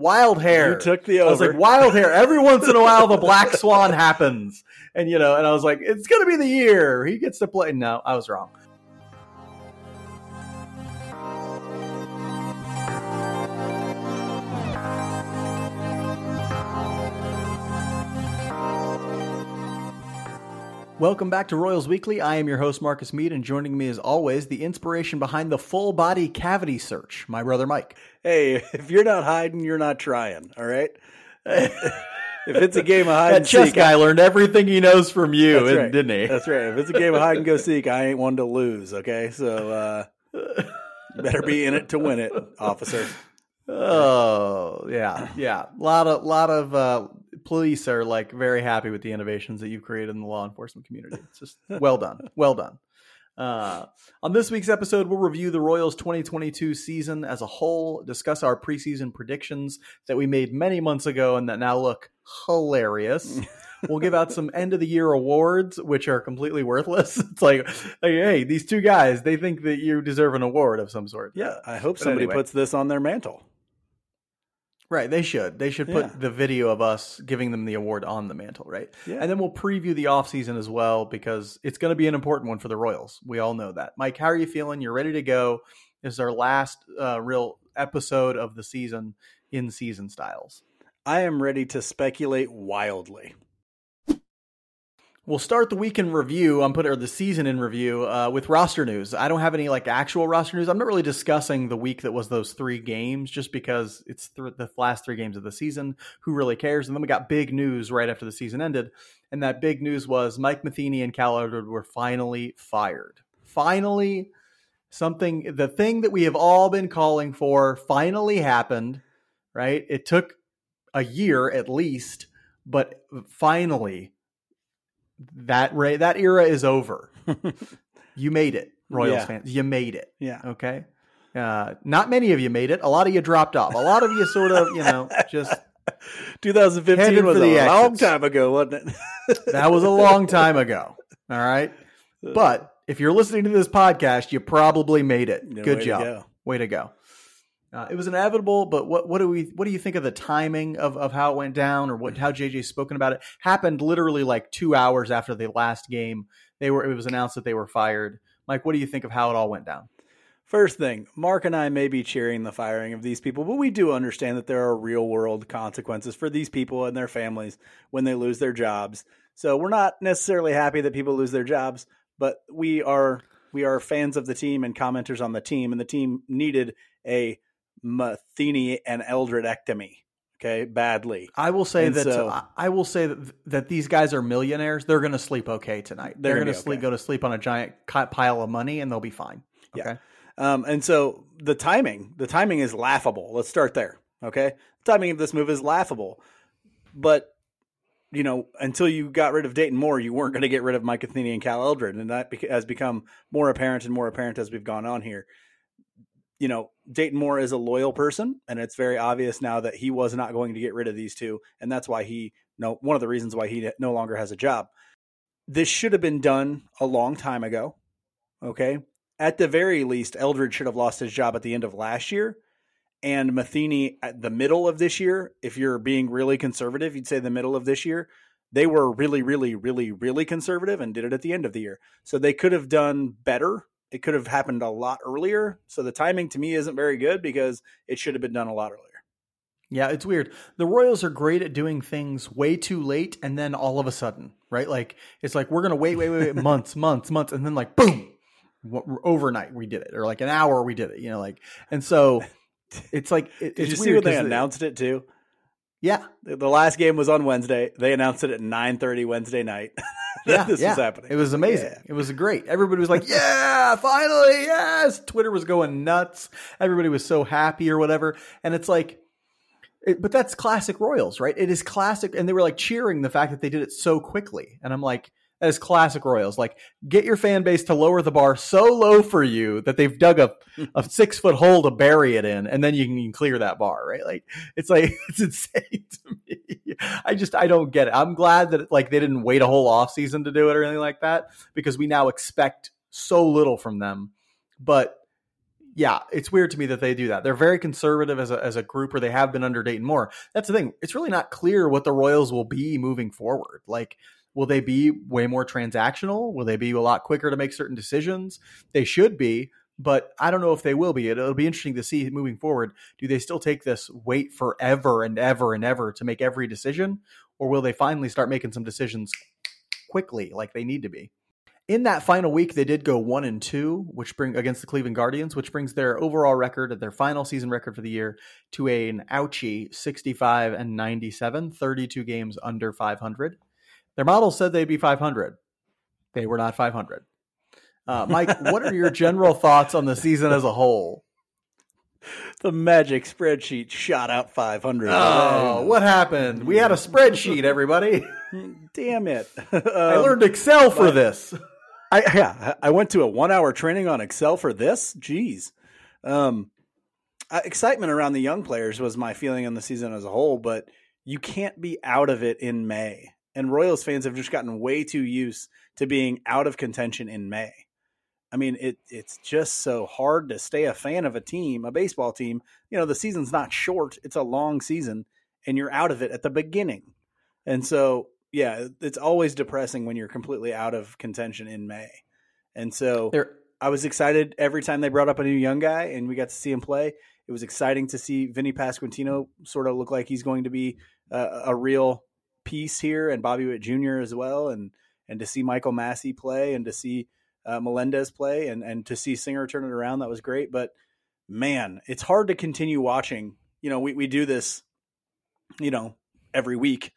Wild hair. You took the over. I was like, wild hair. Every once in a while, the black swan happens, and you know, and I was like, it's gonna be the year he gets to play. No, I was wrong. Welcome back to Royals Weekly. I am your host, Marcus Mead, and joining me as always, the inspiration behind the full body cavity search, my brother Mike. Hey, if you're not hiding, you're not trying, all right? if it's a game of hide and chess seek, guy learned everything he knows from you, right. didn't he? That's right. If it's a game of hide and go seek, I ain't one to lose, okay? So uh better be in it to win it, officer. Oh yeah, yeah. A lot of lot of uh, police are like very happy with the innovations that you've created in the law enforcement community. It's just well done, well done. Uh, on this week's episode, we'll review the Royals 2022 season as a whole, discuss our preseason predictions that we made many months ago and that now look hilarious. we'll give out some end of the year awards, which are completely worthless. It's like, like, hey, these two guys, they think that you deserve an award of some sort. Yeah, I hope But somebody anyway. puts this on their mantle. Right, they should. They should Yeah. put the video of us giving them the award on the mantle, right? Yeah. And then we'll preview the offseason as well because it's going to be an important one for the Royals. We all know that. Mike, how are you feeling? You're ready to go. This is our last uh, real episode of the season in season styles. I am ready to speculate wildly. We'll start the week in review. I'm putting or the season in review uh, with roster news. I don't have any like actual roster news. I'm not really discussing the week that was those three games, just because it's th- the last three games of the season. Who really cares? And then we got big news right after the season ended, and that big news was Mike Matheny and Cal Eldred were finally fired. Finally, something the thing that we have all been calling for finally happened. Right? It took a year at least, but finally that ra- that era is over. you made it, Royals Yeah. fans. You made it. Yeah. Okay. Uh, not many of you made it. A lot of you dropped off. A lot of you sort of, you know, just 2015 was a long time ago, wasn't it? that was a long time ago. All right. But if you're listening to this podcast, you probably made it. Good way to job. go. Way to go. Uh, it was inevitable, but what what do we what do you think of the timing of, of how it went down, or what how JJ's spoken about it? Happened literally like two hours after the last game. They were it was announced that they were fired. Mike, what do you think of how it all went down? First thing, Mark and I may be cheering the firing of these people, but we do understand that there are real world consequences for these people and their families when they lose their jobs. So we're not necessarily happy that people lose their jobs, but we are we are fans of the team and commenters on the team, and the team needed a Matheny and Eldredectomy. Okay, badly. I will say And that so- I- I will say that that these guys are millionaires. They're going to sleep okay tonight. They're They're, gonna going to sleep okay. go to sleep on a giant pile of money, and they'll be fine. Yeah. Okay. Um, and so the timing, the timing is laughable. Let's start there. Okay. The timing of this move is laughable. But, you know, until you got rid of Dayton Moore, you weren't going to get rid of Mike Matheny and Cal Eldred. And that has become more apparent and more apparent as we've gone on here. You know, Dayton Moore is a loyal person, and it's very obvious now that he was not going to get rid of these two. And that's why he, no, one of the reasons why he no longer has a job. This should have been done a long time ago. Okay at the very least, Eldred should have lost his job at the end of last year, and Matheny at the middle of this year. If you're being really conservative, you'd say the middle of this year. They were really, really, really, really conservative and did it at the end of the year. So they could have done better. It could have happened a lot earlier. So the timing to me isn't very good because it should have been done a lot earlier. Yeah, it's weird. The Royals are great at doing things way too late, and then all of a sudden, right? Like it's like we're gonna wait, wait, wait, wait months, months, months, and then like boom, overnight we did it, or like an hour we did it. You know, like and so it's like it, Did it's you see weird when they announced it too? Yeah, The the last game was on Wednesday. They announced it at 9:30 Wednesday night. yeah, this yeah. was happening. It was amazing. Yeah. It was great. Everybody was like, "Yeah, finally, yes!" Twitter was going nuts. Everybody was so happy or whatever. And it's like, it, but that's classic Royals, right? It is classic, and they were like cheering the fact that they did it so quickly. And I'm like, is classic Royals. Like, get your fan base to lower the bar so low for you that they've dug a a six foot hole to bury it in, and then you can, you can clear that bar, right? Like, it's like it's insane to me. I just I don't get it. I'm glad that like they didn't wait a whole off season to do it or anything like that because we now expect so little from them. But yeah, it's weird to me that they do that. They're very conservative as a, as a group, or they have been under Dayton Moore. That's the thing. It's really not clear what the Royals will be moving forward. Like, will they be way more transactional? Will they be a lot quicker to make certain decisions? They should be, but I don't know if they will be. It'll be interesting to see moving forward. Do they still take this wait forever and ever and ever to make every decision, or will they finally start making some decisions quickly, like they need to be? in that final week, they did go one and two, which bring against the Cleveland Guardians, which brings their overall record, at their final season record for the year, to an ouchie 65 and 97, 32 games under 500. Their model said they'd be 500. They were not 500. Uh, Mike, what are your general thoughts on the season as a whole? The magic spreadsheet shot out 500. Oh, what happened? We had a spreadsheet, everybody. Damn it. Um, I learned Excel for this. I yeah, I went to a one hour training on Excel for this. Jeez. Um, excitement around the young players was my feeling on the season as a whole, but you can't be out of it in May. And Royals fans have just gotten way too used to being out of contention in May. I mean, it it's just so hard to stay a fan of a team, a baseball team. You know, the season's not short; it's a long season, and you're out of it at the beginning. And so yeah, it's always depressing when you're completely out of contention in May. And so there, I was excited every time they brought up a new young guy and we got to see him play. It was exciting to see Vinny Pasquantino sort of look like he's going to be a, a real piece here, and Bobby Witt Jr. as well, and and to see Michael Massey play and to see uh, Melendez play and and to see Singer turn it around. That was great. But man, it's hard to continue watching. You know, we we do this, you know, every week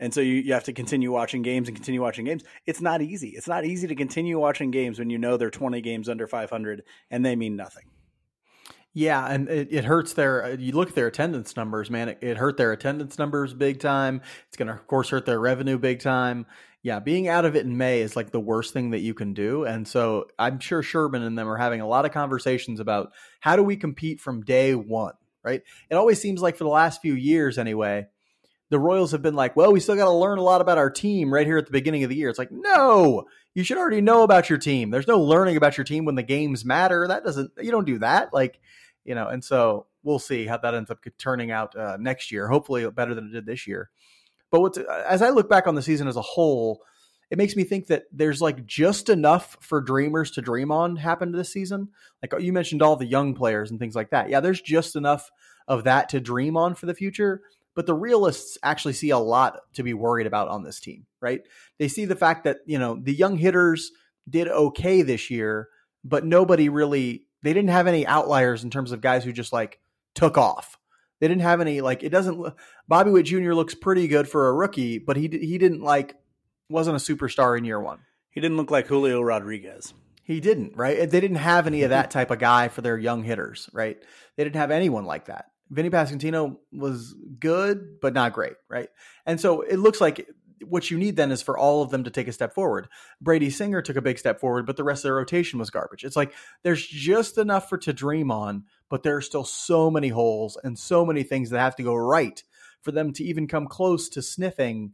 and so you, you have to continue watching games and continue watching games. It's not easy. It's not easy to continue watching games when you know they're 20 games under 500 and they mean nothing. Yeah, and it, it hurts their. Uh, you look at their attendance numbers, man. It, it hurt their attendance numbers big time. It's going to, of course, hurt their revenue big time. Yeah, being out of it in May is like the worst thing that you can do. And so I'm sure Sherman and them are having a lot of conversations about how do we compete from day one, right? It always seems like for the last few years, anyway, the Royals have been like, well, we still got to learn a lot about our team right here at the beginning of the year. It's like, no, you should already know about your team. There's no learning about your team when the games matter. That doesn't, you don't do that. Like, you know, and so we'll see how that ends up turning out uh, next year. Hopefully, better than it did this year. But what's, as I look back on the season as a whole, it makes me think that there's like just enough for dreamers to dream on happened this season. Like you mentioned, all the young players and things like that. Yeah, there's just enough of that to dream on for the future but the realists actually see a lot to be worried about on this team, right? They see the fact that, you know, the young hitters did okay this year, but nobody really, they didn't have any outliers in terms of guys who just like took off. They didn't have any, like, it doesn't, Bobby Witt Jr. looks pretty good for a rookie, but he, he didn't like, wasn't a superstar in year one. He didn't look like Julio Rodriguez. He didn't, right? They didn't have any of that type of guy for their young hitters, right? They didn't have anyone like that. Vinny Pasquantino was good, but not great, right? And so it looks like what you need then is for all of them to take a step forward. Brady Singer took a big step forward, but the rest of the rotation was garbage. It's like there's just enough for to dream on, but there are still so many holes and so many things that have to go right for them to even come close to sniffing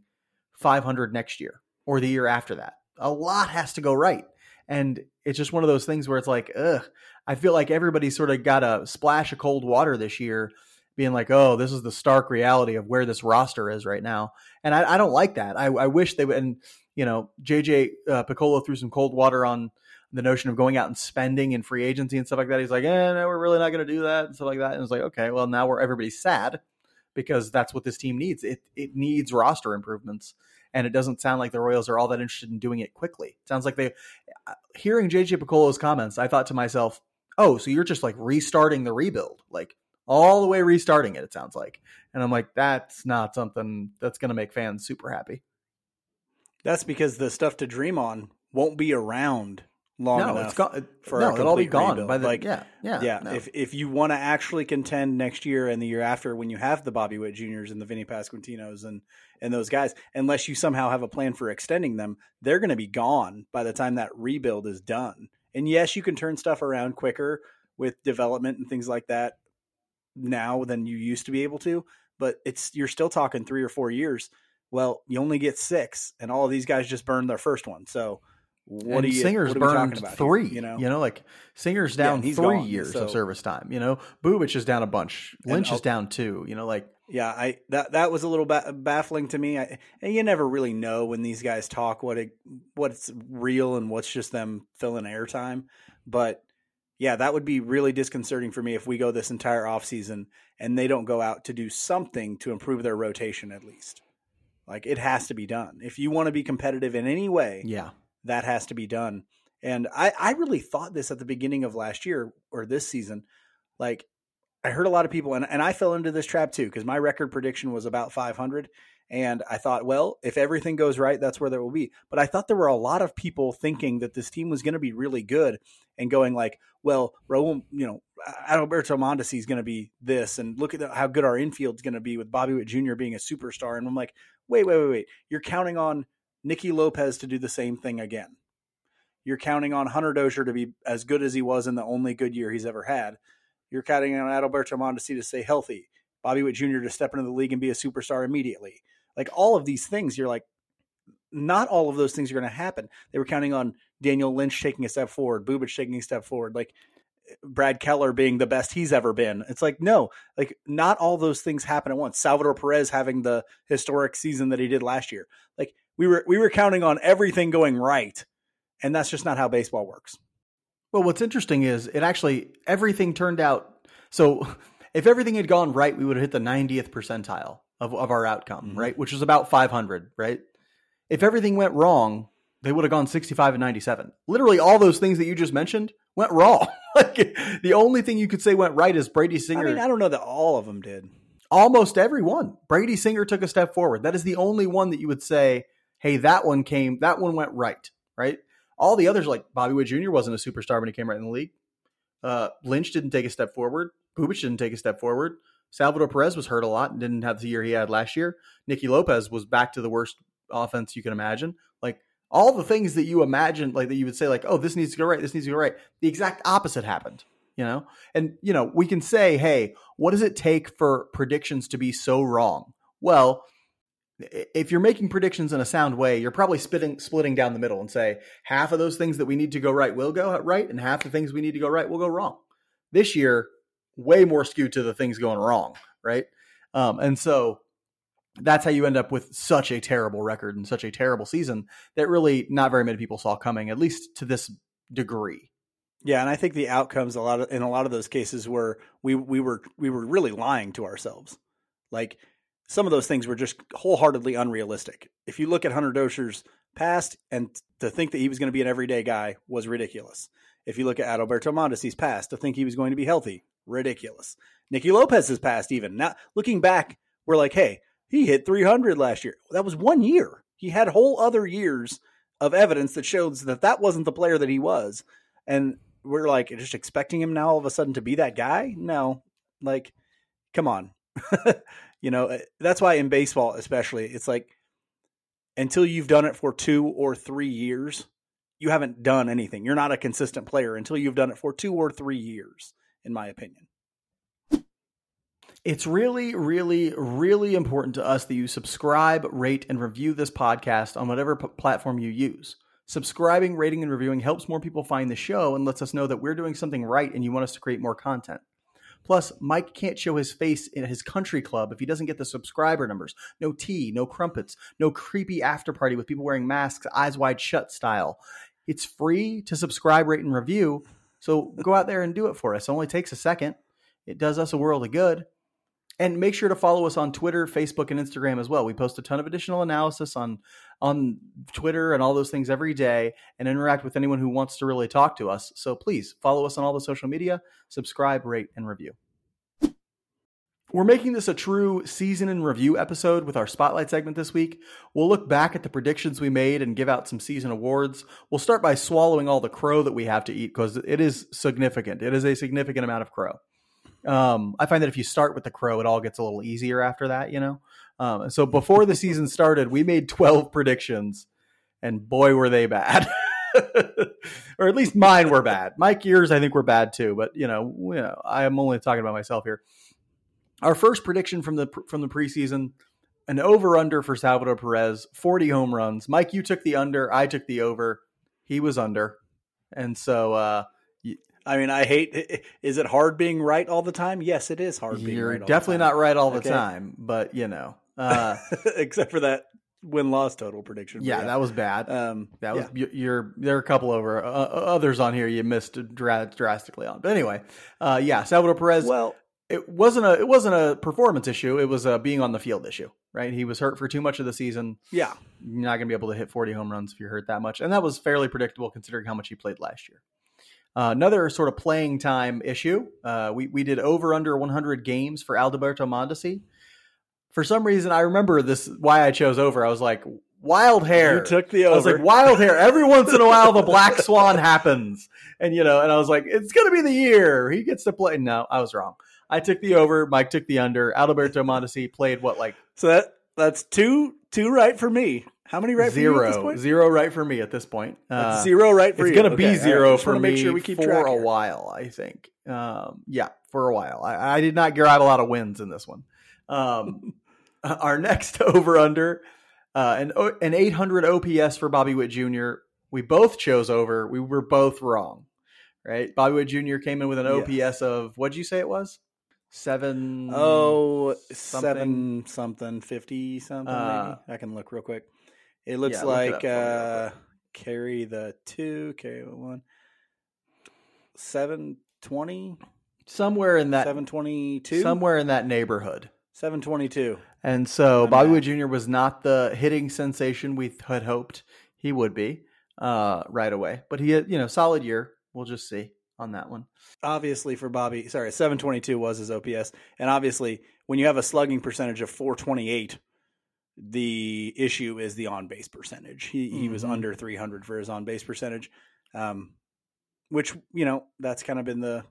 500 next year or the year after that. A lot has to go right. And it's just one of those things where it's like, ugh, I feel like everybody sort of got a splash of cold water this year, being like, oh, this is the stark reality of where this roster is right now. And I, I don't like that. I, I, wish they would, and, you know, JJ uh, Picollo threw some cold water on the notion of going out and spending in free agency and stuff like that. He's like, eh, no, we're really not going to do that and stuff like that. And it's like, okay, well, now we're everybody's sad because that's what this team needs. It, it needs roster improvements and it doesn't sound like the Royals are all that interested in doing it quickly. It sounds like they, uh, hearing JJ Picollo's comments, I thought to myself, oh, so you're just like restarting the rebuild, like all the way restarting it, it sounds like. And I'm like, that's not something that's going to make fans super happy. That's because the stuff to dream on won't be around long no, enough. It's gone. For no, it'll all be gone rebuild. by the like, yeah, yeah, yeah. No. If if you want to actually contend next year and the year after, when you have the Bobby Witt Juniors and the Vinny Pasquantinos and and those guys, unless you somehow have a plan for extending them, they're going to be gone by the time that rebuild is done. And yes, you can turn stuff around quicker with development and things like that now than you used to be able to, but it's you're still talking three or four years. Well, you only get six, and all of these guys just burned their first one. So what and are you Singer's what burned three. here, you know, you know, like Singer's down he's three gone, years so- of service time. You know, Bubic is down a bunch. Lynch is down two. You know, like Yeah, I that that was a little ba- baffling to me. I, and you never really know when these guys talk what it what's real and what's just them filling airtime. But yeah, that would be really disconcerting for me if we go this entire offseason and they don't go out to do something to improve their rotation at least. Like it has to be done. If you want to be competitive in any way, yeah, that has to be done. And I, I really thought this at the beginning of last year or this season. Like I heard a lot of people, and, and I fell into this trap too, because my record prediction was about 500. And I thought, well, if everything goes right, that's where there will be. But I thought there were a lot of people thinking that this team was going to be really good and going like, well, Raul, you know, Adalberto Mondesi is going to be this, and look at how good our infield's going to be with Bobby Witt Jr. being a superstar. And I'm like, wait, wait, wait, wait. You're counting on Nicky Lopez to do the same thing again. You're counting on Hunter Dozier to be as good as he was in the only good year he's ever had. You're counting on Adalberto Mondesi to stay healthy. Bobby Witt Jr. to step into the league and be a superstar immediately. Like all of these things, you're like, not all of those things are going to happen. They were counting on Daniel Lynch taking a step forward, Bubic taking a step forward, like Brad Keller being the best he's ever been. It's like, no, like not all those things happen at once. Salvador Perez having the historic season that he did last year. Like we were we were counting on everything going right. And that's just not how baseball works. Well, what's interesting is it actually everything turned out. So, if everything had gone right, we would have hit the 90th percentile of, of our outcome, Mhm. right? Which was about 500, right? If everything went wrong, they would have gone 65 and 97. Literally, all those things that you just mentioned went wrong. like the only thing you could say went right is Brady Singer. I mean, I don't know that all of them did. almost every one. Brady Singer took a step forward. That is the only one that you would say, hey, that one came, that one went right, right? All the others, like Bobby Witt Jr., wasn't a superstar when he came right in the league. Uh, Lynch didn't take a step forward. Bubic didn't take a step forward. Salvador Perez was hurt a lot and didn't have the year he had last year. Nicky Lopez was back to the worst offense you can imagine. Like all the things that you imagine, like that you would say, like, oh, this needs to go right, this needs to go right. The exact opposite happened, you know? And, you know, we can say, hey, what does it take for predictions to be so wrong? Well, if you're making predictions in a sound way, you're probably splitting splitting down the middle and say half of those things that we need to go right will go right, and half the things we need to go right will go wrong. This year, way more skewed to the things going wrong, right? Um, and so that's how you end up with such a terrible record and such a terrible season that really not very many people saw coming, at least to this degree. Yeah, and I think the outcomes a lot of in a lot of those cases were we we were we were really lying to ourselves. Like some of those things were just wholeheartedly unrealistic. If you look at Hunter Dozier's past and to think that he was going to be an everyday guy was ridiculous. If you look at Adalberto Mondesi's past, to think he was going to be healthy, ridiculous. Nicky has passed. even now looking back, we're like, hey, he hit 300 last year. That was one year. He had whole other years of evidence that shows that that wasn't the player that he was, and we're like just expecting him now all of a sudden to be that guy. No, like, come on. you know, eh, that's why in baseball, especially, it's like until you've done it for two or three years, you haven't done anything. You're not a consistent player until you've done it for two or three years, in my opinion. It's really, really, really important to us that you subscribe, rate, and review this podcast on whatever p- platform you use. Subscribing, rating, and reviewing helps more people find the show and lets us know that we're doing something right and you want us to create more content. Plus, Mike can't show his face in his country club if he doesn't get the subscriber numbers. No tea, no crumpets, no creepy after party with people wearing masks, eyes wide shut style. It's free to subscribe, rate, and review. So go out there and do it for us. It only takes a second. It does us a world of good. And make sure to follow us on Twitter, Facebook, and Instagram as well. We post a ton of additional analysis on on Twitter and all those things every day and interact with anyone who wants to really talk to us. So please follow us on all the social media, subscribe, rate, and review. We're making this a true season in review episode with our spotlight segment this week. We'll look back at the predictions we made and give out some season awards. We'll start by swallowing all the crow that we have to eat because it is significant. It is a significant amount of crow. Um, I find that if you start with the crow, it all gets a little easier after that, you know? Um, so before the season started, we made 12 predictions, and boy, were they bad. or at least mine were bad. Mike, yours, I think, were bad too, but, you know, you know I'm only talking about myself here. Our first prediction from the from the preseason, an over under for Salvador Perez, 40 home runs. Mike, you took the under, I took the over. He was under, and so uh, I mean, I hate. Is it hard being right all the time? Yes, it is hard being you're right. all the definitely not right all the Okay. time. But you know, uh, except for that win loss total prediction. But yeah, that was bad. um, That was yeah. you- you're there are a couple over uh, others on here you missed dra- drastically on. But anyway, uh, yeah, Salvador Perez. well. It wasn't a it wasn't a performance issue. It was a being on the field issue. Right, he was hurt for too much of the season. Yeah, You're not going to be able to hit 40 home runs if you're hurt that much, and that was fairly predictable considering how much he played last year. Uh, another sort of playing time issue. Uh, we we did over under 100 games for Alberto Mondesi. For some reason, I remember this why I chose over. I was like, wild hair. you took the over. I was like, wild hair. Every once in a while, the black swan happens, and you know, and I was like, it's gonna be the year he gets to play. No, I was wrong. I took the over. Mike took the under. Alberto Mondesi played what like so that that's two two right for me. How many right for you at this zero, point? zero right for me at this point. Uh, zero right for you. it's you. gonna be Okay, right. zero for me make sure we keep for a while. I think, um, yeah, for a while. I, I did not grab a lot of wins in this one. Um, our next over under uh, an an 800 OPS for Bobby Witt Jr. We both chose over. We were both wrong, right? Bobby Witt Jr. came in with an OPS of what'd you say it was? Seven. Oh, something. seven something, fifty something. Uh, maybe I can look real quick. It looks yeah, it like real uh, carry the two, carry the one, seven twenty, somewhere in that seven twenty two, somewhere in that neighborhood. seven twenty two. And so My Bobby. Witt Jr. was not the hitting sensation we had hoped he would be uh, right away. But he had, you know, solid year. We'll just see on that one. Obviously, for Bobby, sorry, seven twenty two was his OPS, and obviously, when you have a slugging percentage of four twenty eight. The issue is the on base percentage. He he was Mhm. under 300 for his on base percentage, um, which you know that's kind of been the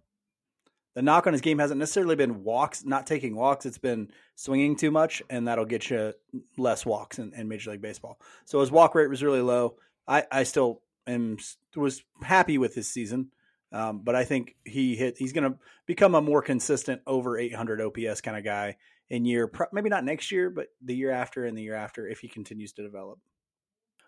the knock on his game hasn't necessarily been walks, not taking walks. It's been swinging too much, and that'll get you less walks in, in Major League Baseball. So his walk rate was really low. I, I still am was happy with his season, um, but I think he hit. He's going to become a more consistent over 800 OPS kind of guy in year. Maybe not next year, but the year after and the year after if he continues to develop.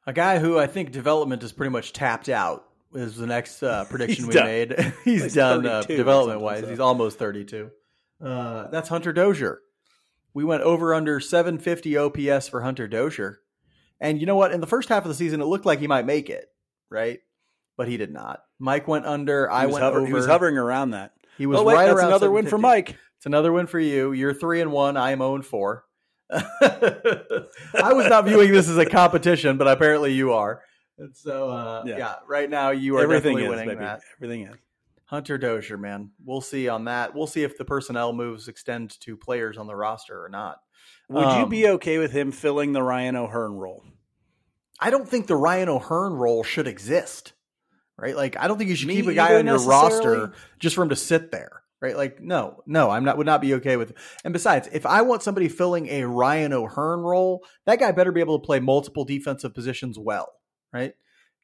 A guy who I think development is pretty much tapped out is the next uh, prediction we done. made. He's, He's done uh, development wise. so. He's almost 32. Uh, that's Hunter Dozier. We went over under 750 OPS for Hunter Dozier. And you know what? In the first half of the season, it looked like he might make it, right? But he did not. Mike went under. I He was went hover- over. He was hovering around that. He was oh wait, right that's around another win for Mike. It's another win for you. You're three and one. I am zero and four. I was not viewing this as a competition, but apparently you are. And so, uh, yeah. Yeah. right now you are Everything definitely is, winning baby. that. Everything is. Hunter Dozier, man. We'll see on that. We'll see if the personnel moves extend to players on the roster or not. Would you Um, be okay with him filling the Ryan O'Hearn role? I don't think the Ryan O'Hearn role should exist, right? Like, I don't think you should Me keep a guy on your roster just for him to sit there, right? Like, no, no, I'm not. Would not be okay with. And besides, if I want somebody filling a Ryan O'Hearn role, that guy better be able to play multiple defensive positions well, right?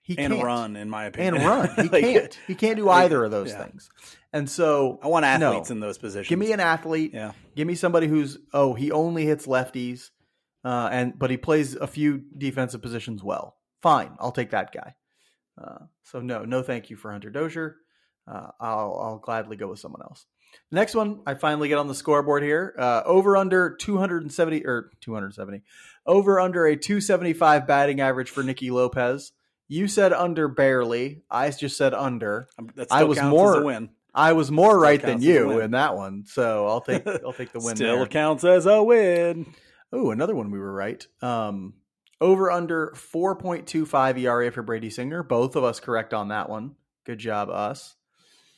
He And can't. run, in my opinion. and run. He Like, can't. He can't do either of those yeah. things. And so, I want No. athletes in those positions. give me an athlete. yeah. Give me somebody who's oh he only hits lefties, uh, and but he plays a few defensive positions well. Fine, I'll take that guy. Uh, so no, no, thank you for Hunter Dozier. Uh, I'll I'll gladly go with someone else. Next one, I finally get on the scoreboard here. Uh, over under two hundred and seventy or two hundred seventy, over under a two seventy five batting average for Nicky Lopez. You said under barely. I just said under. Um, I still was counts more- as a win. I was more right than counts as a you in that one, so I'll take I'll take the win. Still there. counts as a win. Oh, another one we were right. Um, over under 4.25 ERA for Brady Singer. Both of us correct on that one. Good job, us.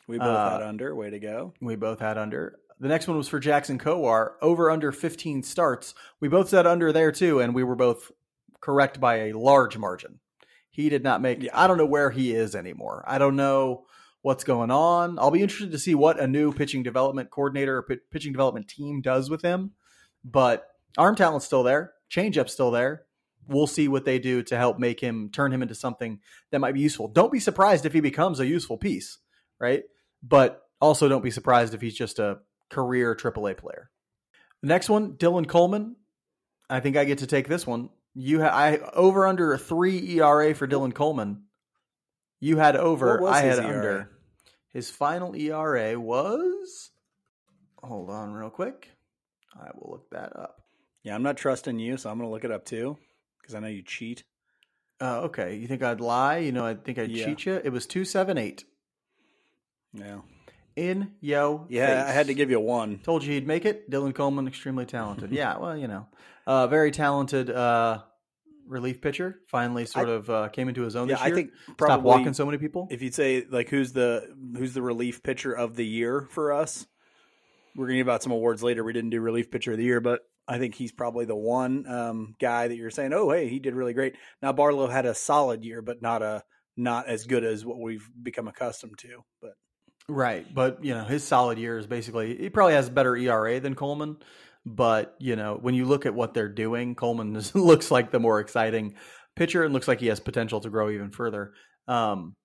We both Uh, had under. Way to go. We both had under. The next one was for Jackson Kowar. Over under 15 starts. We both said under there too, and we were both correct by a large margin. He did not make. Yeah. I don't know where he is anymore. I don't know what's going on. I'll be interested to see what a new pitching development coordinator or pi- pitching development team does with him. But arm talent's still there. Changeup's still there. We'll see what they do to help make him turn him into something that might be useful. Don't be surprised if he becomes a useful piece, right? But also don't be surprised if he's just a career AAA player. The next one, Dylan Coleman. I think I get to take this one. You ha- I over under a three ERA for Dylan Coleman. You had over. What was I his had ERA? under. His final ERA was. Hold on, real quick. I will look that up. Yeah, I'm not trusting you, so I'm going to look it up too because I know you cheat. Uh, okay, you think I'd lie? You know, I think I'd Yeah. cheat you. It was two seven eight. Yeah. In yo. Yeah, I had to give you one. Told you he'd make it. Dylan Coleman, extremely talented. yeah, well, you know, uh, very talented uh, relief pitcher. Finally, sort of uh, came into his own Yeah, this I year. think Stop probably walking so many people. if you'd say like who's the who's the relief pitcher of the year for us, we're gonna give out some awards later. We didn't do relief pitcher of the year, but I think he's probably the one um, guy that you're saying, oh hey, he did really great. Now Barlow had a solid year, but not a not as good as what we've become accustomed to. But Right, but you know his solid year is basically he probably has better ERA than Coleman, but you know when you look at what they're doing, Coleman is, looks like the more exciting pitcher and looks like he has potential to grow even further. Um,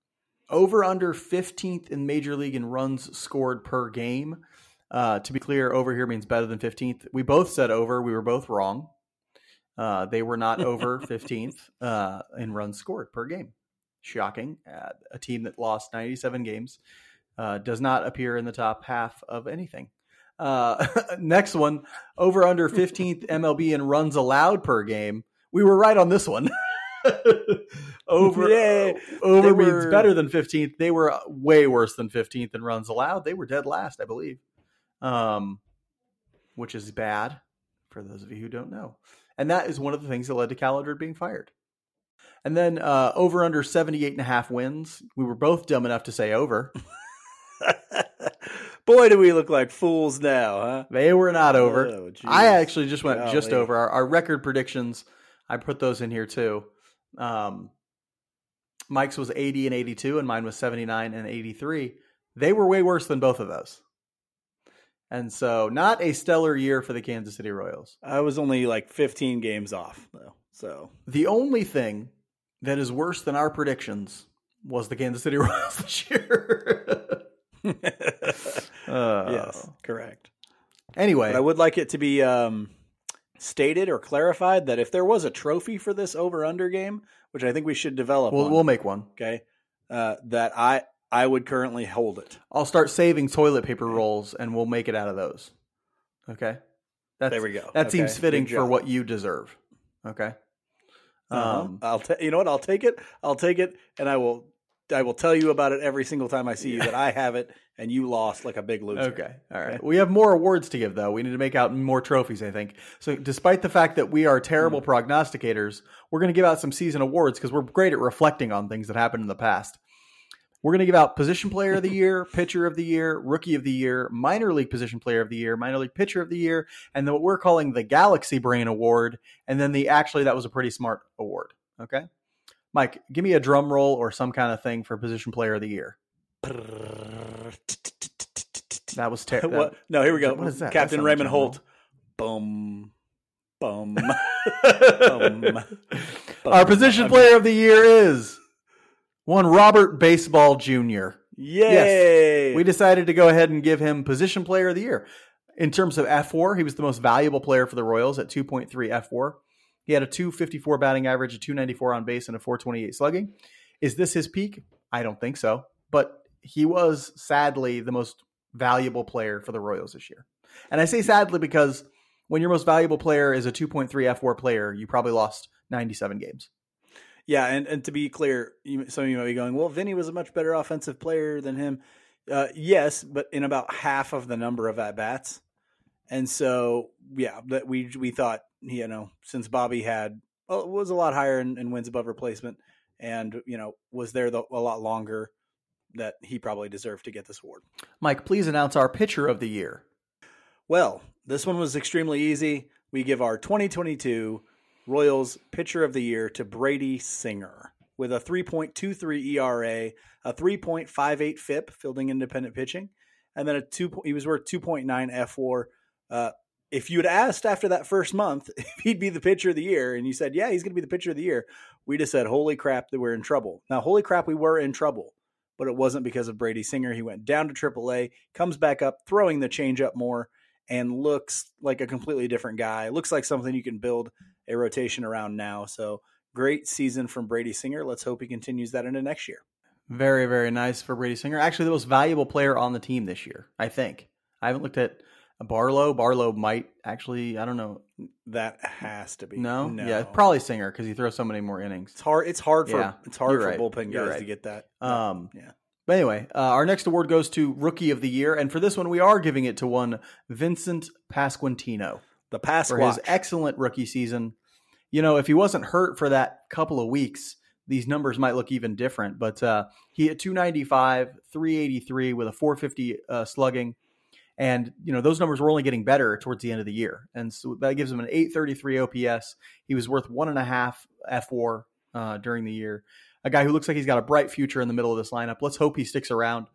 over under fifteenth in major league in runs scored per game. Uh, to be clear, over here means better than fifteenth. We both said over. We were both wrong. Uh, they were not over fifteenth uh, in runs scored per game. Shocking. Uh, a team that lost ninety-seven games uh, does not appear in the top half of anything. Uh, next one, over under 15th MLB in runs allowed per game. We were right on this one. over Yay. over They means were- better than 15th. They were way worse than 15th in runs allowed. They were dead last, I believe. Um, which is bad for those of you who don't know. And that is one of the things that led to Cal Eldred being fired. And then uh, over under 78 and a half wins. We were both dumb enough to say over. boy, do we look like fools now, huh? They were not over. Oh. I actually just went just over our, our record predictions. I put those in here too. Um, Mike's was 80 and 82, and mine was 79 and 83. They were way worse than both of those. And so, not a stellar year for the Kansas City Royals. I was only like 15 games off though, so The only thing that is worse than our predictions was the Kansas City Royals this year. Uh, yes, correct. Anyway, But I would like it to be um, stated or clarified that if there was a trophy for this over under game, which I think we should develop, we'll, we'll make one. okay, uh, that I I would currently hold it. I'll start saving toilet paper rolls, and we'll make it out of those. Okay, that's, There we go. That Okay, seems fitting for what you deserve. Okay. Uh-huh. Um, I'll ta- you know what? I'll take it. I'll take it, and I will I will tell you about it every single time I see you that I have it and you lost like a big loser. Okay. All right. We have more awards to give, though. We need to make out more trophies, I think. So, despite the fact that we are terrible prognosticators, we're going to give out some season awards because we're great at reflecting on things that happened in the past. We're going to give out position player of the year, pitcher of the year, rookie of the year, minor league position player of the year, minor league pitcher of the year, and then what we're calling the Galaxy Brain Award. And then the actually, that was a pretty smart award. Okay. Mike, give me a drum roll or some kind of thing for position player of the year. That was terrible. No, here we go. What is that? Captain Raymond. Holt. Boom. Boom. bum. Our position player of the year is one Robert Baseball Jr. Yay! We decided to go ahead and give him position player of the year. In terms of fWAR, he was the most valuable player for the Royals at 2.3 fWAR. He had a 254 batting average, a 294 on base, and a 428 slugging. Is this his peak? I don't think so. But he was sadly the most valuable player for the Royals this year. And I say sadly because when your most valuable player is a 2.3 F4 player, you probably lost 97 games. Yeah, and, and to be clear, you, some of you might be going, well, Vinny was a much better offensive player than him. Uh, yes, but in about half of the number of at bats. And so, yeah, that we we thought, you know, since Bobby had well, was a lot higher in, in wins above replacement, and you know was there the, a lot longer, that he probably deserved to get this award. Mike, please announce our pitcher of the year. Well, this one was extremely easy. We give our 2022 Royals Pitcher of the Year to Brady Singer with a 3.23 ERA, a 3.58 FIP, fielding independent pitching, and then a two. He was worth 2.9 fWAR. Uh, if you had asked after that first month if he'd be the pitcher of the year, and you said, "Yeah, he's going to be the pitcher of the year," we'd have said, "Holy crap, that we're in trouble." Now, holy crap, we were in trouble, but it wasn't because of Brady Singer. He went down to AAA, comes back up, throwing the changeup more and looks like a completely different guy. Looks like something you can build a rotation around now. So great season from Brady Singer. Let's hope he continues that into next year. Very, very nice for Brady Singer. Actually, the most valuable player on the team this year, I think. I haven't looked at Barlow. Barlow might actually, I don't know. That has to be No, yeah, probably Singer because he throws so many more innings. It's hard. It's hard for Yeah, it's hard for right. bullpen guys right. to get that. Um, yeah. But anyway, uh, our next award goes to Rookie of the Year, and for this one, we are giving it to one Vincent Pasquantino The pass for his excellent rookie season. You know, if he wasn't hurt for that couple of weeks, these numbers might look even different. But uh, he hit 295, 383 with a 450 uh, slugging. And, you know, those numbers were only getting better towards the end of the year. And so that gives him an 833 OPS. He was worth one and a half fWAR uh, during the year. A guy who looks like he's got a bright future in the middle of this lineup. Let's hope he sticks around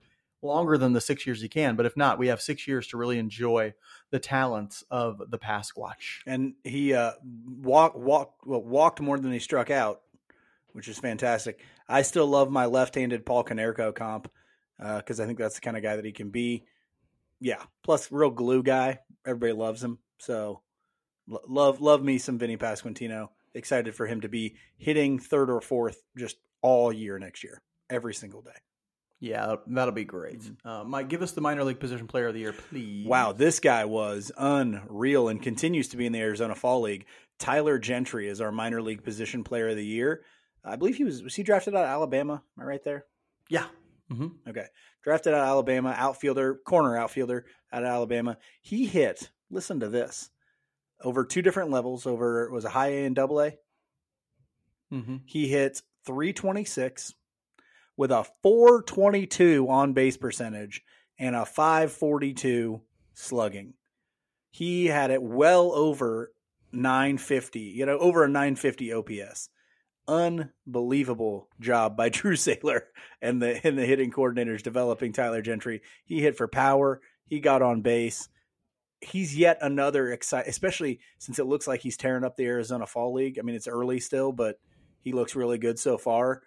longer than the six years he can. But if not, we have six years to really enjoy the talents of the Pasquatch. and he uh, walked walked well, walked more than he struck out, which is fantastic. I still love my left-handed Paul Konerko comp because I think that's the kind of guy that he can be. Yeah, plus real glue guy. Everybody loves him. So lo- love love me some Vinny Pasquantino. Excited for him to be hitting third or fourth just all year next year, every single day. Yeah, that'll be great. Uh, Mike, give us the minor league position player of the year, please. Wow, this guy was unreal and continues to be in the Arizona Fall League. Tyler Gentry is our minor league position player of the year. I believe he was was he drafted out of Alabama? Am I right there? Yeah. hmm Okay. Drafted out of Alabama, outfielder, corner outfielder out of Alabama. He hit, listen to this, over two different levels, over it was a high A and double A. hmm He hit 326 with a 422 on base percentage and a 542 slugging. He had it well over 950, you know, over a 950 OPS. Unbelievable job by Drew Saylor and the and the hitting coordinators developing Tyler Gentry. He hit for power. He got on base. He's yet another excite, especially since it looks like he's tearing up the Arizona Fall League. I mean, it's early still, but he looks really good so far.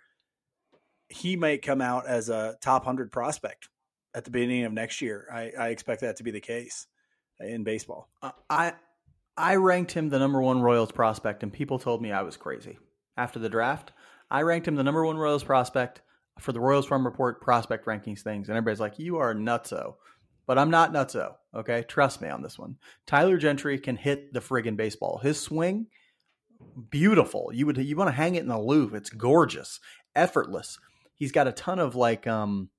He might come out as a top 100 prospect at the beginning of next year. I, I expect that to be the case in baseball. I I ranked him the number one Royals prospect, and people told me I was crazy after the draft. I ranked him the number one Royals prospect for the Royals Farm Report prospect rankings things, and everybody's like, "You are nutso," but I'm not nutso. Okay, trust me on this one. Tyler Gentry can hit the friggin' baseball. His swing, beautiful. You would you want to hang it in the loop. It's gorgeous, effortless. He's got a ton of like um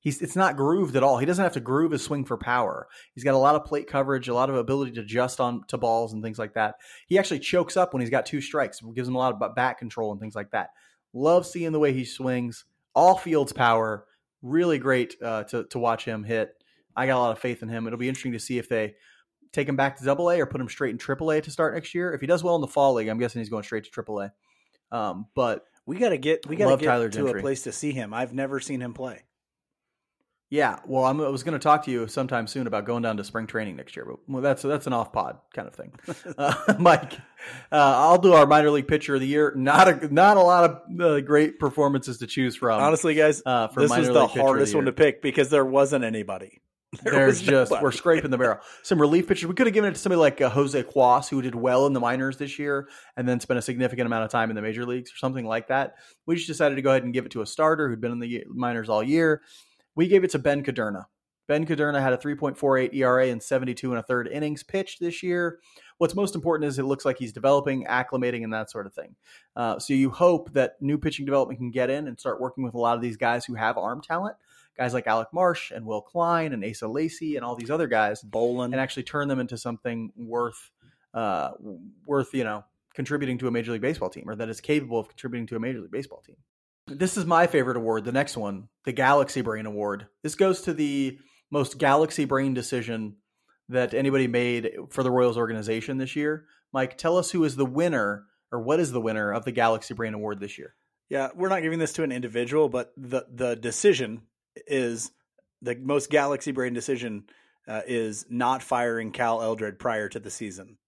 he's it's not grooved at all. He doesn't have to groove his swing for power. He's got a lot of plate coverage, a lot of ability to adjust on to balls and things like that. He actually chokes up when he's got two strikes, gives him a lot of bat control and things like that. Love seeing the way he swings. All fields power. Really great uh, to to watch him hit. I got a lot of faith in him. It'll be interesting to see if they take him back to Double A or put him straight in Triple A to start next year. If he does well in the fall league, I'm guessing he's going straight to Triple A. Um, but We got to get we got to Love get Tyler to Gentry. a place to see him. I've never seen him play. Yeah, well, I'm, I was going to talk to you sometime soon about going down to spring training next year, but well, that's that's an off pod kind of thing. Uh, Mike, uh, I'll do our minor league pitcher of the year. Not a not a lot of uh, great performances to choose from. Honestly, guys, uh, for this minor was the league pitcher of hardest the one to pick because there wasn't anybody. There There's just nobody. we're scraping the barrel. Some relief pitchers. We could have given it to somebody like uh, Jose Cuas, who did well in the minors this year, and then spent a significant amount of time in the major leagues or something like that. We just decided to go ahead and give it to a starter who'd been in the minors all year. We gave it to Ben Kudrna. Ben Kudrna had a 3.48 ERA and 72 and a third innings pitched this year. What's most important is it looks like he's developing, acclimating, and that sort of thing. Uh, so you hope that new pitching development can get in and start working with a lot of these guys who have arm talent, guys like Alec Marsh and Will Klein and Asa Lacy and all these other guys, Bowlan. and actually turn them into something worth, uh, worth you know, contributing to a major league baseball team, or that is capable of contributing to a major league baseball team. This is my favorite award. The next one, the Galaxy Brain Award. This goes to the most Galaxy Brain decision that anybody made for the Royals organization this year. Mike, tell us who is the winner, or what is the winner of the Galaxy Brain Award this year? Yeah, we're not giving this to an individual, but the the decision is the most galaxy brain decision uh, is not firing Cal Eldred prior to the season.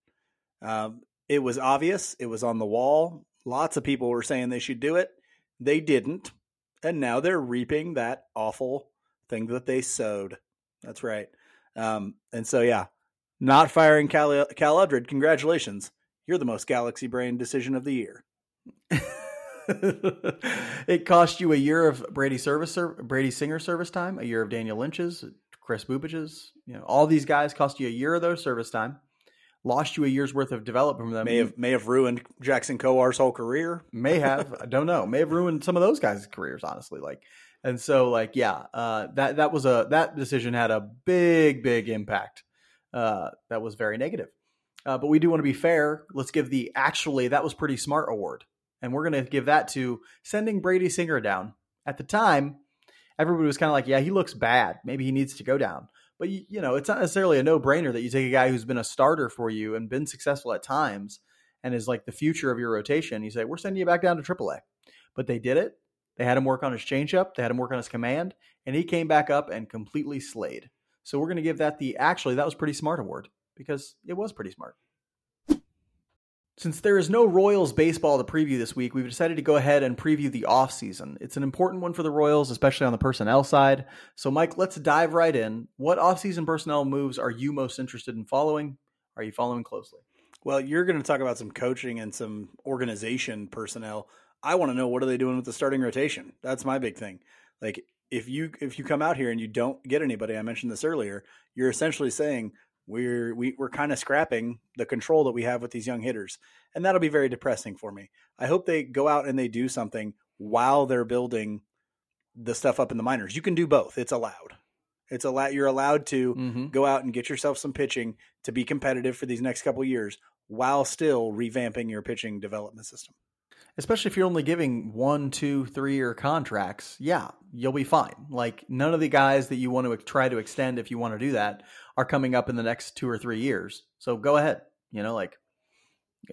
Um, it was obvious. It was on the wall. Lots of people were saying they should do it. They didn't, and now they're reaping that awful thing that they sowed. That's right. Um, and so, yeah, not firing Cal, Cal Eldred. Congratulations, you're the most galaxy brain decision of the year. it cost you a year of Brady service, Brady Singer service time, a year of Daniel Lynch's, Kris Bubic's. You know, all these guys cost you a year of their service time. Lost you a year's worth of development from them. May have may have ruined Jackson Kowar's whole career. May have. I don't know. May have ruined some of those guys' careers, honestly. Like, and so like, yeah, uh, that that was a that decision had a big big impact. Uh, that was very negative. Uh, but we do want to be fair. Let's give the actually that was pretty smart award, and we're going to give that to sending Brady Singer down. At the time, everybody was kind of like, "Yeah, he looks bad. Maybe he needs to go down." But you, know, it's not necessarily a no brainer that you take a guy who's been a starter for you and been successful at times, and is like the future of your rotation. You say, "We're sending you back down to AAA," but they did it. They had him work on his changeup. They had him work on his command, and he came back up and completely slayed. So we're going to give that the actually that was pretty smart award because it was pretty smart. Since there is no Royals baseball to preview this week, we've decided to go ahead and preview the offseason. It's an important one for the Royals, especially on the personnel side. So, Mike, let's dive right in. What offseason personnel moves are you most interested in following? Are you following closely? Well, you're going to talk about some coaching and some organization personnel. I want to know what are they doing with the starting rotation? That's my big thing. Like if you if you come out here and you don't get anybody, I mentioned this earlier, you're essentially saying we're we, we're kind of scrapping the control that we have with these young hitters, and that'll be very depressing for me. I hope they go out and they do something while they're building the stuff up in the minors. You can do both; it's allowed. It's a lot. You're allowed to mm-hmm. go out and get yourself some pitching to be competitive for these next couple years, while still revamping your pitching development system especially if you're only giving one, two, three year contracts, yeah, you'll be fine. Like none of the guys that you want to try to extend if you want to do that are coming up in the next two or three years. So go ahead, you know, like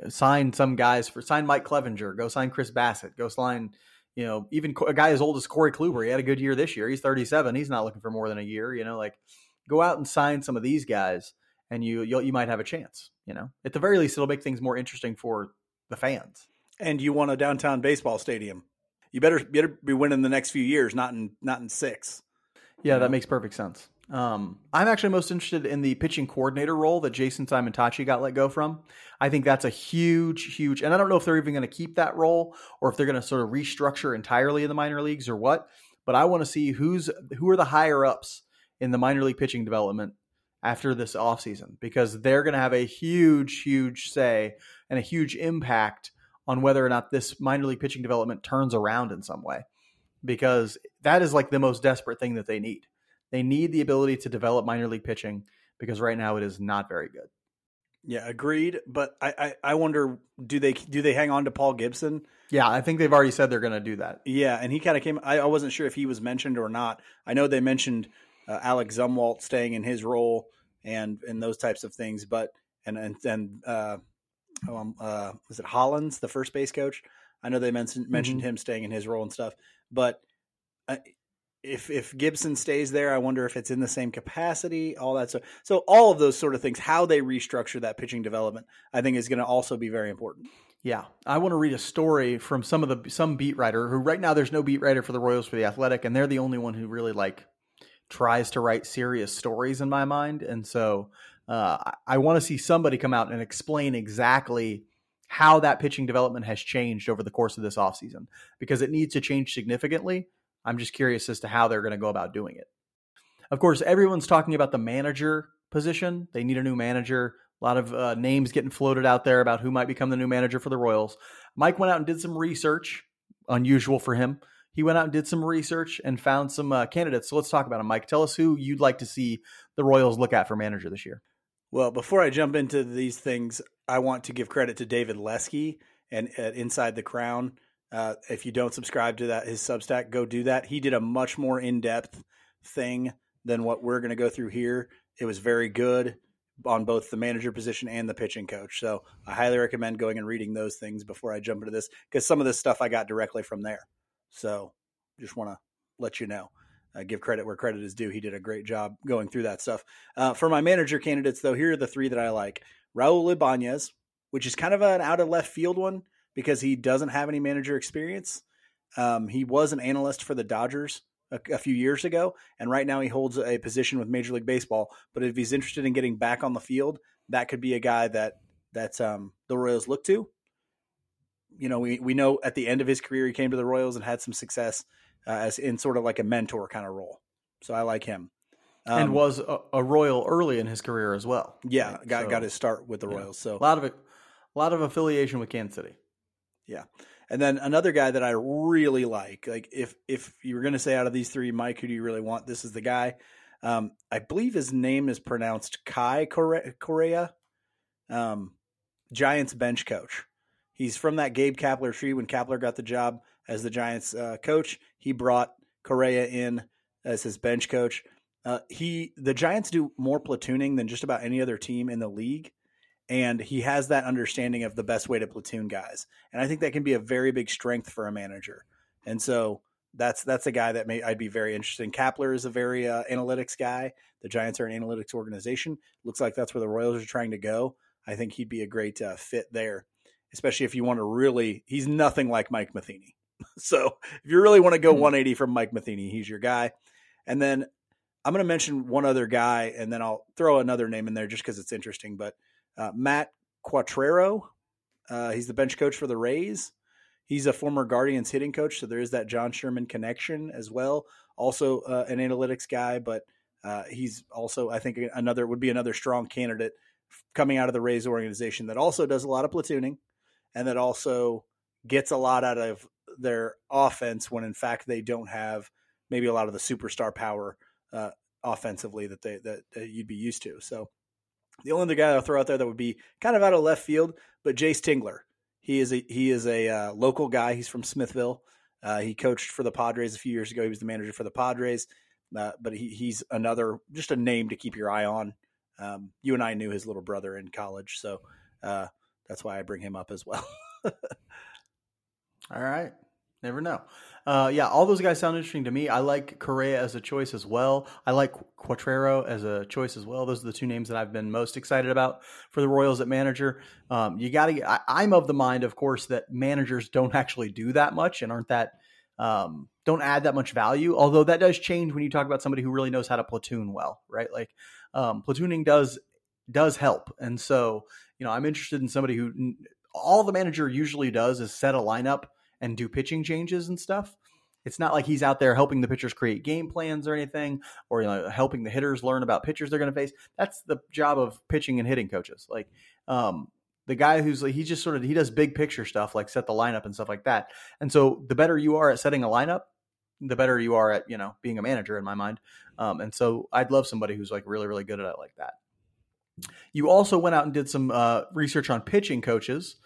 sign some guys for sign Mike Clevinger, go sign Chris Bassitt, go sign, you know, even a guy as old as Corey Kluber. He had a good year this year. He's 37. He's not looking for more than a year. You know, like go out and sign some of these guys, and you you might have a chance. You know, at the very least, it'll make things more interesting for the fans and you want a downtown baseball stadium. You better better be winning the next few years, not in not in six. Yeah, you that makes perfect sense. Um, I'm actually most interested in the pitching coordinator role that Jason Simontacchi got let go from. I think that's a huge, huge, and I don't know if they're even going to keep that role or if they're going to sort of restructure entirely in the minor leagues or what. But I want to see who's who are the higher ups in the minor league pitching development after this offseason because they're going to have a huge, huge say and a huge impact on whether or not this minor league pitching development turns around in some way because that is like the most desperate thing that they need. They need the ability to develop minor league pitching because right now it is not very good. Yeah, agreed. But I, I, I wonder do they do they hang on to Paul Gibson? Yeah, I think they've already said they're going to do that. Yeah, and he kind of came. I, I wasn't sure if he was mentioned or not. I know they mentioned uh, Alex Zumwalt staying in his role and and those types of things, but and and and uh, um, uh, was it Hollins, the first base coach? I know they mentioned mentioned mm-hmm. him staying in his role and stuff, but uh, if if Gibson stays there, I wonder if it's in the same capacity. All that so so all of those sort of things, how they restructure that pitching development, I think is going to also be very important. Yeah, I want to read a story from some of the some beat writer who right now there's no beat writer for the Royals for the Athletic, and they're the only one who really like tries to write serious stories in my mind, and so uh, I, I want to see somebody come out and explain exactly how that pitching development has changed over the course of this offseason because it needs to change significantly. I'm just curious as to how they're going to go about doing it. Of course, everyone's talking about the manager position. They need a new manager. A lot of uh, names getting floated out there about who might become the new manager for the Royals. Mike went out and did some research, unusual for him. He went out and did some research and found some uh, candidates. So let's talk about them. Mike, tell us who you'd like to see the Royals look at for manager this year. Well, before I jump into these things, I want to give credit to David Lesky and at Inside the Crown. Uh, if you don't subscribe to that his Substack, go do that. He did a much more in depth thing than what we're going to go through here. It was very good on both the manager position and the pitching coach. So I highly recommend going and reading those things before I jump into this because some of this stuff I got directly from there. So just want to let you know uh, give credit where credit is due. He did a great job going through that stuff. Uh, for my manager candidates, though, here are the three that I like Raul Ibanez, which is kind of an out of left field one because he doesn't have any manager experience. Um, he was an analyst for the Dodgers a, a, few years ago, and right now he holds a position with Major League Baseball. But if he's interested in getting back on the field, that could be a guy that that um, the Royals look to. you know, we we know at the end of his career he came to the Royals and had some success uh, as in sort of like a mentor kind of role. So I like him. Um, and was a, a, Royal early in his career as well. Yeah, right? got so, got his start with the Royals. Yeah. So a lot of it, a lot of affiliation with Kansas City. Yeah. And then another guy that I really like, like if if you were going to say out of these three, Mike, who do you really want? This is the guy. Um, I believe his name is pronounced Kai Correa, um, Giants bench coach. He's from that Gabe Kapler tree. When Kapler got the job as the Giants uh, coach, he brought Correa in as his bench coach. Uh, he the Giants do more platooning than just about any other team in the league, and he has that understanding of the best way to platoon guys. And I think that can be a very big strength for a manager. And so that's that's a guy that may I'd be very interested in. Kapler is a very uh, analytics guy. The Giants are an analytics organization. Looks like that's where the Royals are trying to go. I think he'd be a great uh, fit there especially if you want to really. He's nothing like Mike Matheny. so if you really want to go mm-hmm. 180 from Mike Matheny, he's your guy. And then I'm going to mention one other guy, and then I'll throw another name in there just because it's interesting. But uh, Matt Quatraro, uh, he's the bench coach for the Rays. He's a former Guardians hitting coach, so there is that John Sherman connection as well. Also uh, an analytics guy, but uh, he's also I think another would be another strong candidate coming out of the Rays organization that also does a lot of platooning and that also gets a lot out of their offense when in fact they don't have maybe a lot of the superstar power uh, offensively that they that, that, you'd be used to. So the only other guy I'll throw out there that would be kind of out of left field, but Jayce Tingler. He is a he is a uh, local guy. He's from Smithville. Uh, he coached for the Padres a few years ago. He was the manager for the Padres, uh, but he, he's another just a name to keep your eye on. Um, you and I knew his little brother in college, so uh, that's why I bring him up as well. all right. Never know. Uh, yeah, all those guys sound interesting to me. I like Correa as a choice as well. I like Quatraro as a choice as well. Those are the two names that I've been most excited about for the Royals at manager. Um, you got to. I'm of the mind, of course, that managers don't actually do that much and aren't that um, don't add that much value. Although that does change when you talk about somebody who really knows how to platoon well, right? Like um, platooning does does help, and so you know, I'm interested in somebody who all the manager usually does is set a lineup and do pitching changes and stuff. It's not like he's out there helping the pitchers create game plans or anything, or you know, helping the hitters learn about pitchers they're going to face. That's the job of pitching and hitting coaches. Like um, the guy who's like, he just sort of he does big picture stuff like set the lineup and stuff like that. And so the better you are at setting a lineup, the better you are at you know being a manager in my mind. Um, and so I'd love somebody who's like really really good at it like that. You also went out and did some uh, research on pitching coaches.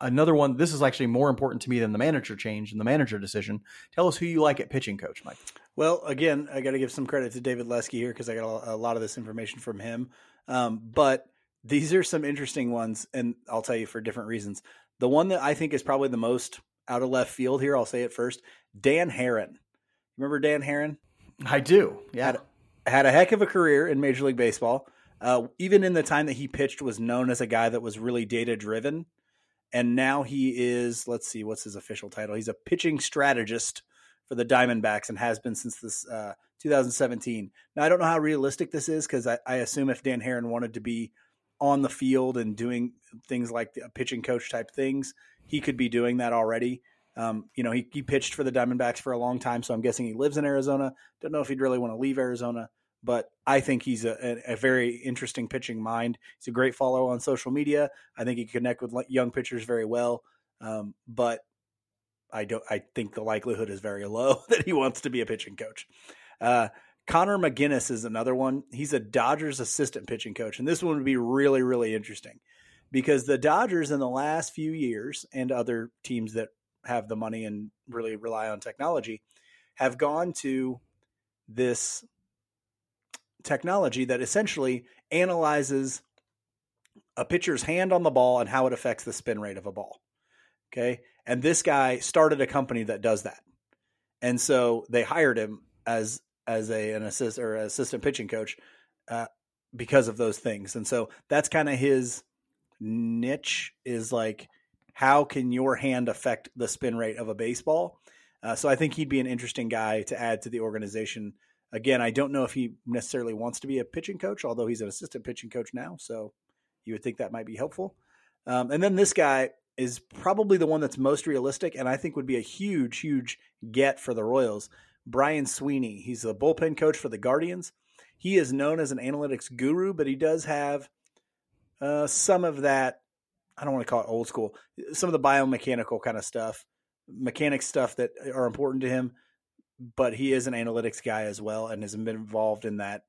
Another one, this is actually more important to me than the manager change and the manager decision. Tell us who you like at pitching coach, Mike. Well, again, I got to give some credit to David Lesky here because I got a, lot of this information from him. Um, but these are some interesting ones, and I'll tell you for different reasons. The one that I think is probably the most out of left field here, I'll say it first Dan Haren. Remember Dan Haren? I do. Yeah. Had, had a heck of a career in Major League Baseball uh, even in the time that he pitched, was known as a guy that was really data driven. And now he is, let's see, what's his official title? He's a pitching strategist for the Diamondbacks and has been since this uh, 2017. Now, I don't know how realistic this is because I, I, assume if Dan Haren wanted to be on the field and doing things like pitching coach type things, he could be doing that already. Um, you know, he, he pitched for the Diamondbacks for a long time, so I'm guessing he lives in Arizona. Don't know if he'd really want to leave Arizona but I think he's a, a, very interesting pitching mind. He's a great follow on social media. I think he can connect with young pitchers very well. Um, but I don't. I think the likelihood is very low that he wants to be a pitching coach. Uh, Connor McGuiness is another one. He's a Dodgers assistant pitching coach, and this one would be really, really interesting because the Dodgers in the last few years and other teams that have the money and really rely on technology have gone to this technology that essentially analyzes a pitcher's hand on the ball and how it affects the spin rate of a ball. Okay. And this guy started a company that does that. And so they hired him as as a an assist or assistant pitching coach uh, because of those things. And so that's kind of his niche is like how can your hand affect the spin rate of a baseball? Uh, so I think he'd be an interesting guy to add to the organization Again, I don't know if he necessarily wants to be a pitching coach, although he's an assistant pitching coach now. So you would think that might be helpful. Um, and then this guy, is probably the one that's most realistic, and I think would be a huge, huge get for the Royals. Brian Sweeney. He's the bullpen coach for the Guardians. He is known as an analytics guru, but he does have uh, some of that. I don't want to call it old school. Some of the biomechanical kind of stuff, mechanic stuff that are important to him. But he is an analytics guy as well, and has been involved in that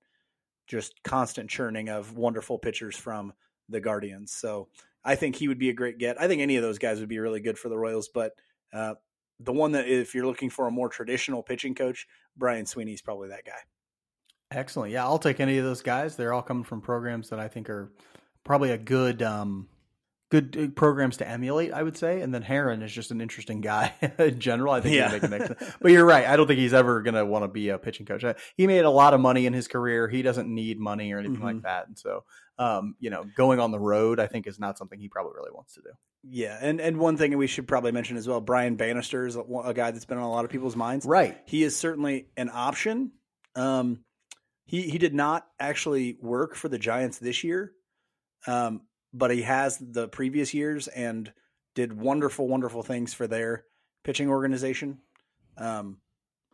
just constant churning of wonderful pitchers from the Guardians. So I think he would be a great get. I think any of those guys would be really good for the Royals, but uh, the one that if you're looking for a more traditional pitching coach, Brian Sweeney's probably that guy. Excellent. Yeah, I'll take any of those guys. They're all coming from programs that I think are probably a good um, good uh, programs to emulate, I would say. And then Haren is just an interesting guy in general. I think yeah. he'd make an excellent. But you're right. I don't think he's ever going to want to be a pitching coach. He made a lot of money in his career. He doesn't need money or anything mm-hmm. like that. And so, um, you know, going on the road, I think is not something he probably really wants to do. Yeah, and and one thing we should probably mention as well, Brian Bannister is a, a guy that's been on a lot of people's minds. Right, he is certainly an option. Um, he he did not actually work for the Giants this year, um, but he has the previous years and did wonderful, wonderful things for their pitching organization. Um,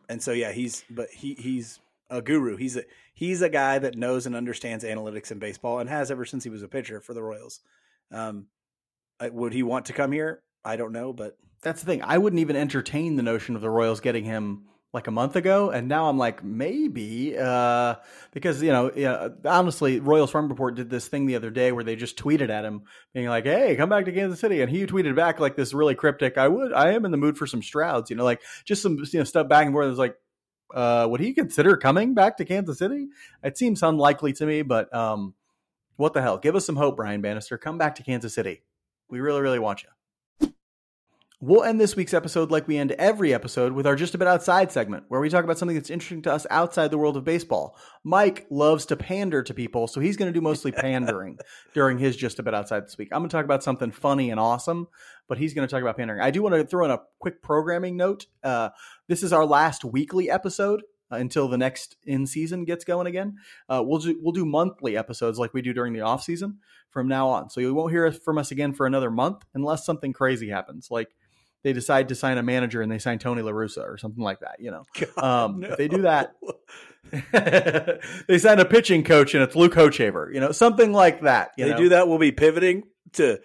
and so yeah, he's but he he's a guru. He's a he's a guy that knows and understands analytics in baseball and has ever since he was a pitcher for the Royals. Um, would he want to come here? I don't know, but that's the thing. I wouldn't even entertain the notion of the Royals getting him like a month ago, and now I'm like maybe uh, because you know, yeah, honestly, Royals Farm Report did this thing the other day where they just tweeted at him, being like, "Hey, come back to Kansas City," and he tweeted back like this really cryptic, "I would, I am in the mood for some Strouds," you know, like just some you know stuff back and forth. It was like, uh, would he consider coming back to Kansas City? It seems unlikely to me, but um, what the hell? Give us some hope, Brian Bannister. Come back to Kansas City. We really, really want you. We'll end this week's episode like we end every episode with our Just a Bit Outside segment, where we talk about something that's interesting to us outside the world of baseball. Mike loves to pander to people, so he's going to do mostly pandering during his Just a Bit Outside this week. I'm going to talk about something funny and awesome, but he's going to talk about pandering. I do want to throw in a quick programming note. Uh, this is our last weekly episode uh, until the next in season gets going again. Uh, we'll do, we'll do monthly episodes like we do during the off season from now on. So you won't hear from us again for another month unless something crazy happens, like they decide to sign a manager and they sign Tony La Russa or something like that. You know, God, um, no. if they do that, they sign a pitching coach and it's Luke Hochevar. You know, something like that. they know? do that. We'll be pivoting to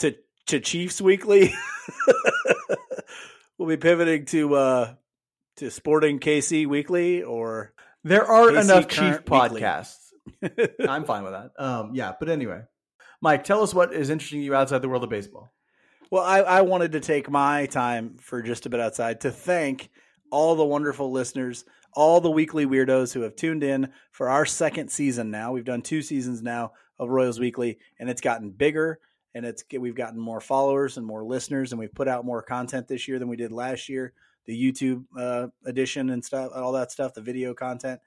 to to Chiefs Weekly. we'll be pivoting to uh to Sporting KC Weekly or there are KC enough Chief podcasts. I'm fine with that. Um, yeah, but anyway, Mike, tell us what is interesting to you outside the world of baseball. Well, I, I wanted to take my time for just a bit outside to thank all the wonderful listeners, all the weekly weirdos who have tuned in for our second season now. We've done two seasons now of Royals Weekly, and it's gotten bigger and it's we've gotten more followers and more listeners, and we've put out more content this year than we did last year. The YouTube uh, edition and stuff, all that stuff, the video content.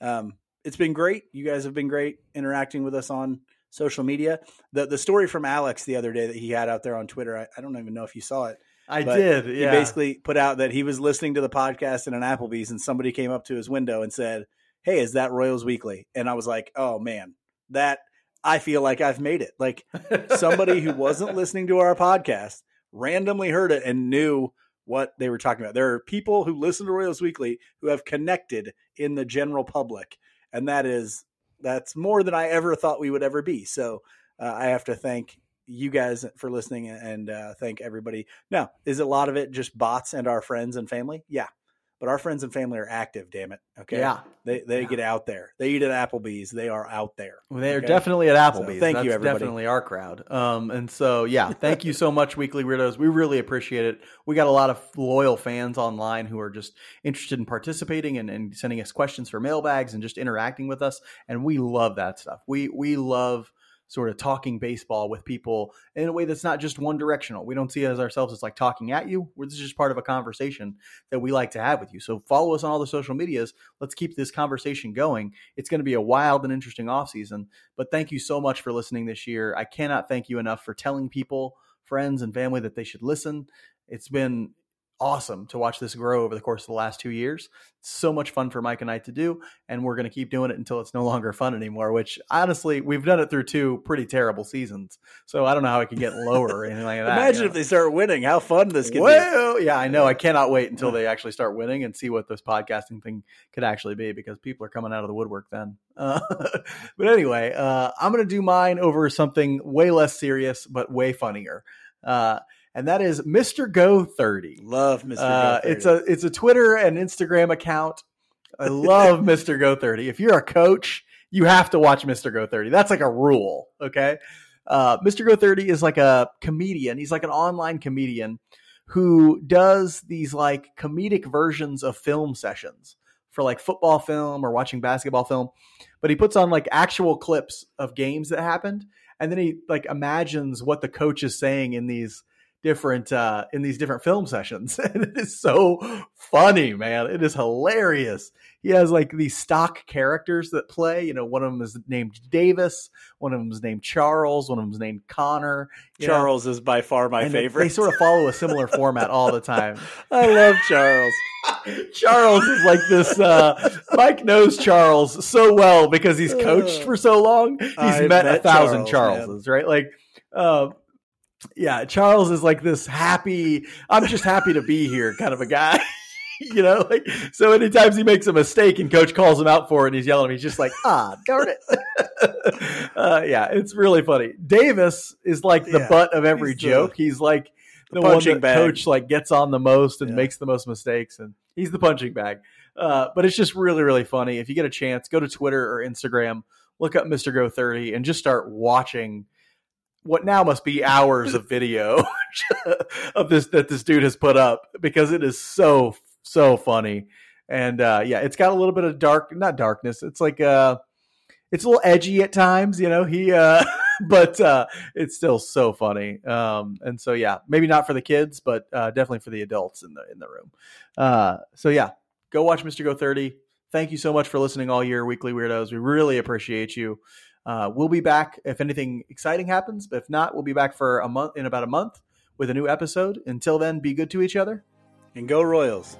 Um, it's been great. You guys have been great interacting with us on social media. The the story from Alex the other day that he had out there on Twitter, I, I don't even know if you saw it. I did. Yeah. He basically put out that he was listening to the podcast in an Applebee's and somebody came up to his window and said, Hey, is that Royals Weekly? And I was like, Oh man, that I feel like I've made it. Like somebody who wasn't listening to our podcast randomly heard it and knew what they were talking about. There are people who listen to Royals Weekly who have connected in the general public, and that is that's more than I ever thought we would ever be. So uh, I have to thank you guys for listening and uh, thank everybody. Now, is a lot of it just bots and our friends and family? Yeah, but our friends and family are active. Damn it. Okay. Yeah. They they yeah. get out there. They eat at Applebee's. They are out there. Well, they are definitely at Applebee's. So thank That's you, everybody. Definitely our crowd. Um, and so yeah, thank you so much, Weekly Weirdos. We really appreciate it. We got a lot of loyal fans online who are just interested in participating and, and sending us questions for mailbags and just interacting with us. And we love that stuff. We we love sort of talking baseball with people in a way that's not just one directional. We don't see it as ourselves as like talking at you. We're just part of a conversation that we like to have with you. So follow us on all the social medias. Let's keep this conversation going. It's going to be a wild and interesting off season. But thank you so much for listening this year. I cannot thank you enough for telling people, friends, and family that they should listen. It's been awesome to watch this grow over the course of the last two years. So much fun for Mike and I to do, and we're going to keep doing it until it's no longer fun anymore. Which honestly, we've done it through two pretty terrible seasons, so I don't know how it can get lower or anything like that. Imagine you if they start winning. How fun this could be. Well, yeah, I know. I cannot wait until they actually start winning and see what this podcasting thing could actually be because people are coming out of the woodwork then. Uh, but anyway, uh, I'm going to do mine over something way less serious but way funnier. Uh, and that is Mr. Go 30. Love Mr. Uh, Go it's a it's a Twitter and Instagram account. I love Mr. Go 30. If you're a coach, you have to watch Mr. Go 30. That's like a rule, okay? Uh, Mr. Go 30 is like a comedian. He's like an online comedian who does these like comedic versions of film sessions for like football film or watching basketball film. But he puts on like actual clips of games that happened and then he like imagines what the coach is saying in these different uh in these different film sessions and it is so funny man it is hilarious he has like these stock characters that play you know one of them is named davis one of them is named charles one of them is named connor you know, Charles is by far my and favorite. they sort of follow a similar format all the time I love Charles. Charles is like this. Uh, Mike knows Charles so well because he's coached for so long. He's I've met, a thousand Charles, Charleses, right? Like, uh, yeah, Charles is like this happy. I'm just happy to be here kind of a guy. you know, like so. many Anytime he makes a mistake and coach calls him out for it, and he's yelling at him. He's just like, ah, darn it. uh, yeah, it's really funny. Davis is like the Yeah, butt of every he's the- joke. he's like the, the one that bag. coach like gets on the most and Yeah. makes the most mistakes, and he's the punching bag. Uh, but it's just really, really funny. If you get a chance, go to Twitter or Instagram, look up Mr. Go 30, and just start watching what now must be hours of video of this that this dude has put up because it is so so funny. And uh, yeah, it's got a little bit of dark, not darkness. It's like uh, it's a little edgy at times, you know. He, uh, but uh, it's still so funny. Um, and so yeah, maybe not for the kids, but uh, definitely for the adults in the in the room. Uh, so yeah, go watch Mr. Go 30. Thank you so much for listening all year, Weekly Weirdos. We really appreciate you. Uh, we'll be back if anything exciting happens, but if not, we'll be back for a month in about a month with a new episode. Until then, be good to each other. And go Royals.